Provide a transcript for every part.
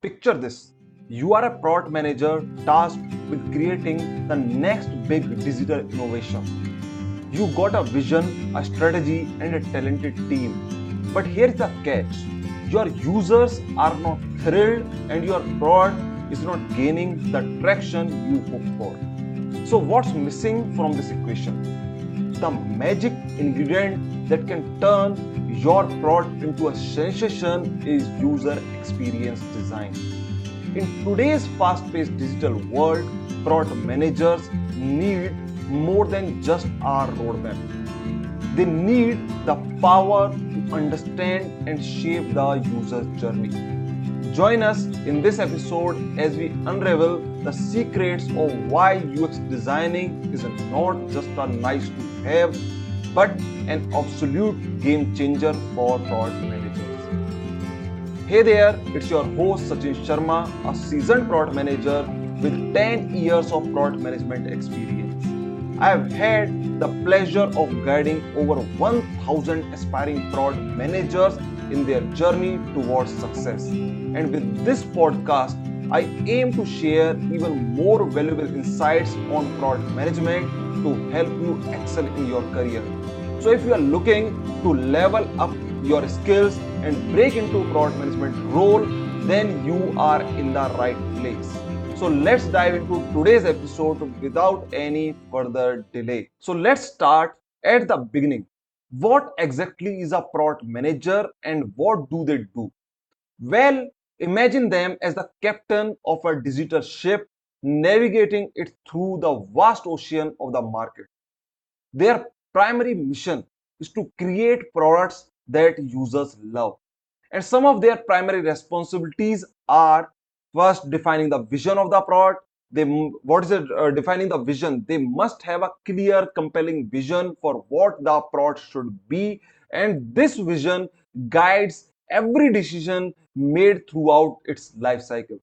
Picture this you are a product manager tasked with creating the next big digital innovation. You got a vision, a strategy, and a talented team. But here's the catch your users are not thrilled, and your product is not gaining the traction you hope for. So, what's missing from this equation? The magic ingredient that can turn your product into a sensation is user experience design. In today's fast paced digital world, product managers need more than just our roadmap. They need the power to understand and shape the user's journey. Join us in this episode as we unravel the secrets of why UX designing is not just a nice to have but an absolute game changer for product managers. Hey there, it's your host Sachin Sharma, a seasoned product manager with 10 years of product management experience. I have had the pleasure of guiding over 1000 aspiring product managers in their journey towards success. And with this podcast, I aim to share even more valuable insights on product management to help you excel in your career. So, if you are looking to level up your skills and break into product management role, then you are in the right place. So let's dive into today's episode without any further delay. So let's start at the beginning. What exactly is a product manager and what do they do? Well, imagine them as the captain of a digital ship navigating it through the vast ocean of the market. Their primary mission is to create products that users love. And some of their primary responsibilities are first defining the vision of the product. They what is it uh, defining the vision? They must have a clear, compelling vision for what the product should be, and this vision guides every decision made throughout its life cycle.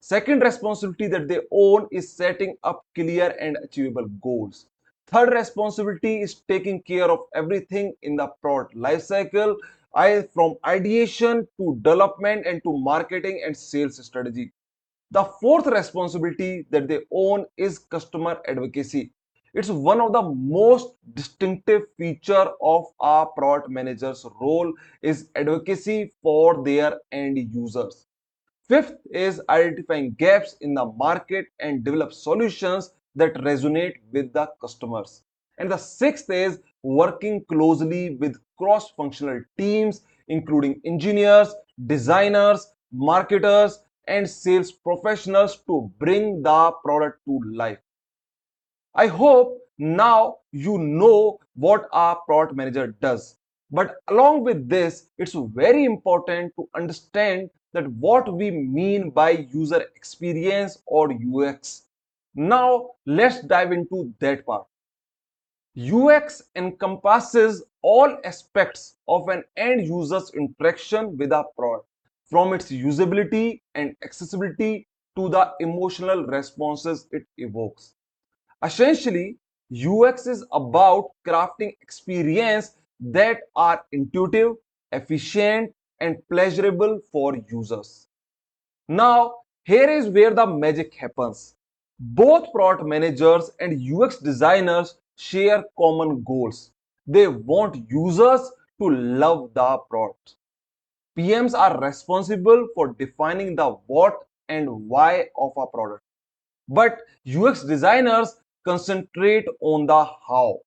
Second responsibility that they own is setting up clear and achievable goals. Third responsibility is taking care of everything in the product lifecycle, I, from ideation to development and to marketing and sales strategy. The fourth responsibility that they own is customer advocacy. It's one of the most distinctive feature of a product manager's role is advocacy for their end users. Fifth is identifying gaps in the market and develop solutions that resonate with the customers. And the sixth is working closely with cross functional teams, including engineers, designers, marketers, and sales professionals to bring the product to life. I hope now you know what a product manager does. But along with this, it's very important to understand that what we mean by user experience or UX now let's dive into that part. UX encompasses all aspects of an end user's interaction with a product, from its usability and accessibility to the emotional responses it evokes. Essentially, UX is about crafting experience that are intuitive, efficient, and pleasurable for users. Now, here is where the magic happens. Both product managers and UX designers share common goals. They want users to love the product. PMs are responsible for defining the what and why of a product. But UX designers concentrate on the how.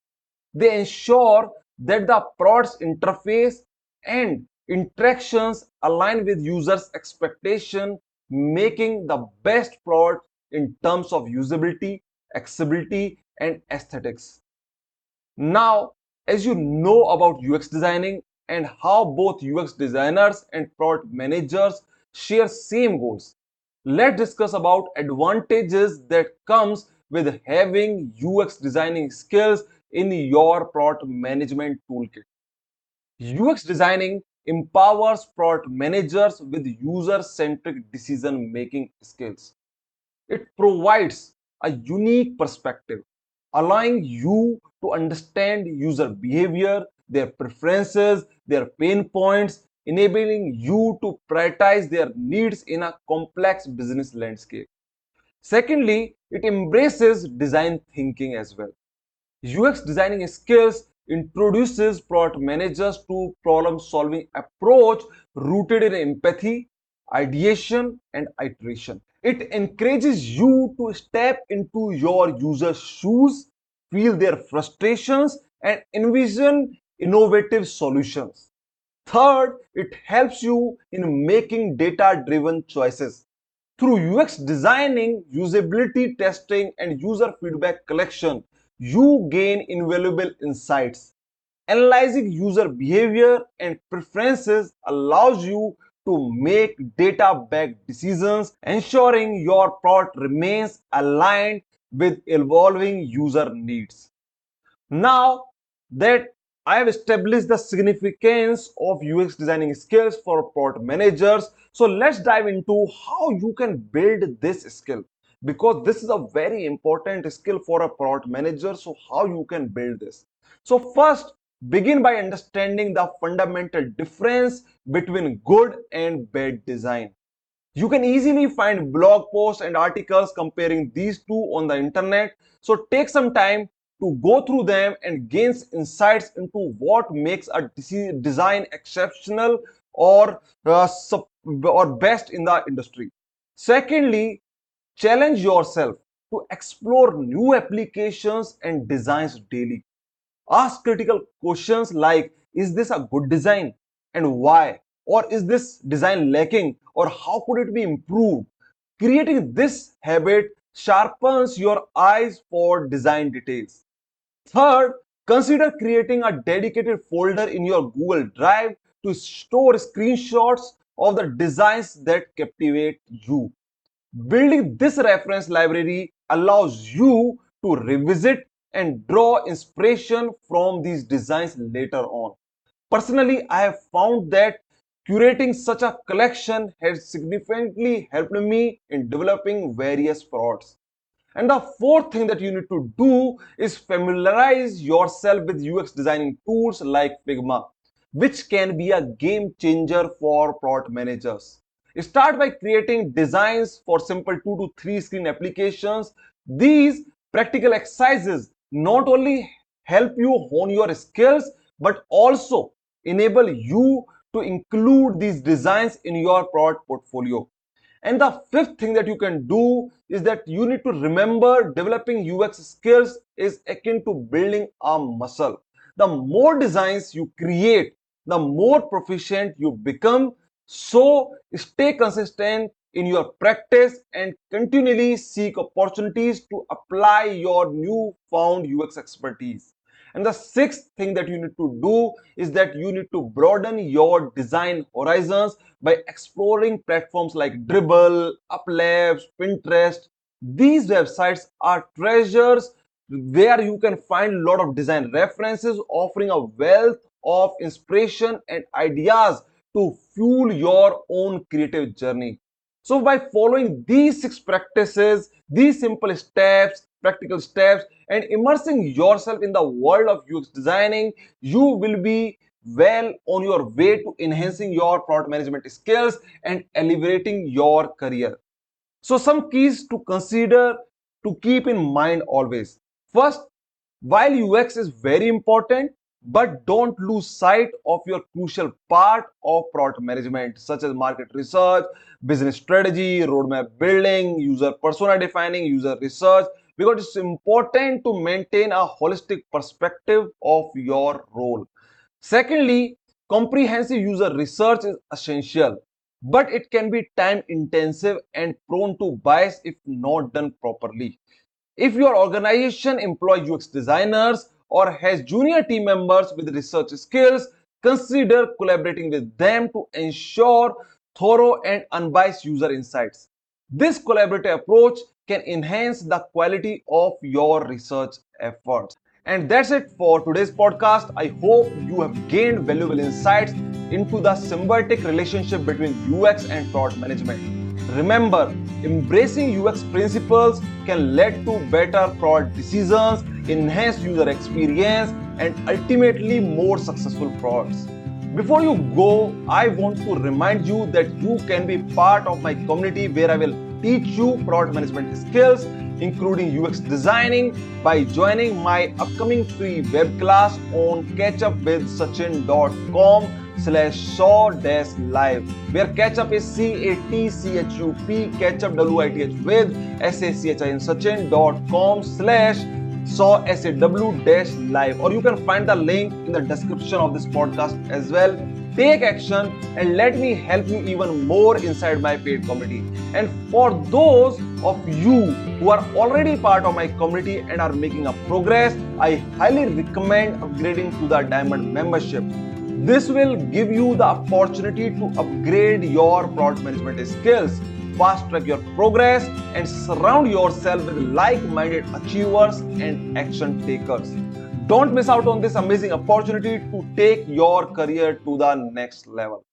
They ensure that the product's interface and interactions align with users' expectation, making the best product in terms of usability, accessibility, and aesthetics. Now, as you know about UX designing and how both UX designers and product managers share same goals, let's discuss about advantages that comes with having UX designing skills in your product management toolkit. UX designing empowers product managers with user-centric decision-making skills. It provides a unique perspective, allowing you to understand user behavior, their preferences, their pain points, enabling you to prioritize their needs in a complex business landscape. Secondly, it embraces design thinking as well. UX designing skills introduces product managers to problem solving approach rooted in empathy, ideation and iteration. It encourages you to step into your user's shoes, feel their frustrations and envision innovative solutions. Third, it helps you in making data-driven choices. Through UX designing, usability testing, and user feedback collection, you gain invaluable insights. Analyzing user behavior and preferences allows you to make data-backed decisions, ensuring your product remains aligned with evolving user needs. Now that I have established the significance of UX designing skills for product managers. So let's dive into how you can build this skill because this is a very important skill for a product manager. So how you can build this? So first, begin by understanding the fundamental difference between good and bad design. You can easily find blog posts and articles comparing these two on the internet. So take some time to go through them and gains insights into what makes a design exceptional or uh, or best in the industry. Secondly, challenge yourself to explore new applications and designs daily. Ask critical questions like is this a good design and why or is this design lacking or how could it be improved? Creating this habit sharpens your eyes for design details. Third, consider creating a dedicated folder in your Google Drive to store screenshots of the designs that captivate you. Building this reference library allows you to revisit and draw inspiration from these designs later on. Personally, I have found that curating such a collection has significantly helped me in developing various products. And the fourth thing that you need to do is familiarize yourself with UX designing tools like Figma, which can be a game changer for product managers. Start by creating designs for simple two to three screen applications. These practical exercises not only help you hone your skills, but also enable you to include these designs in your product portfolio. And the fifth thing that you can do is that you need to remember developing UX skills is akin to building a muscle. The more designs you create, the more proficient you become. So stay consistent in your practice and continually seek opportunities to apply your newfound UX expertise. And the sixth thing that you need to do is that you need to broaden your design horizons by exploring platforms like Dribbble, Uplabs, Pinterest. These websites are treasures where you can find a lot of design references offering a wealth of inspiration and ideas to fuel your own creative journey. So by following these six practices, these simple steps, practical steps and immersing yourself in the world of UX designing, you will be well on your way to enhancing your product management skills and elevating your career. So some keys to consider to keep in mind always. First, while UX is very important, but don't lose sight of your crucial part of product management such as market research, business strategy, roadmap building, user persona defining, user research because it's important to maintain a holistic perspective of your role. Secondly, comprehensive user research is essential, but it can be time intensive and prone to bias if not done properly. If your organization employs UX designers or has junior team members with research skills, consider collaborating with them to ensure thorough and unbiased user insights. This collaborative approach can enhance the quality of your research efforts. And that's it for today's podcast. I hope you have gained valuable insights into the symbiotic relationship between UX and product management. Remember, embracing UX principles can lead to better product decisions, enhanced user experience, and ultimately more successful products. Before you go, I want to remind you that you can be part of my community where I will teach you product management skills, including UX designing, by joining my upcoming free web class on catchupwithsachin.com slash saw dash live where catchup is c-a-t-c-h-u-p catchup w-i-t-h with s-a-c-h-i-n sachin.com slash saw saw dash live or you can find the link in the description of this podcast as well. Take action and let me help you even more inside my paid community and for those of you who are already part of my community and are making a progress i highly recommend upgrading to the diamond membership. This will give you the opportunity to upgrade your product management skills, fast track your progress, and surround yourself with like minded achievers and action takers. Don't miss out on this amazing opportunity to take your career to the next level.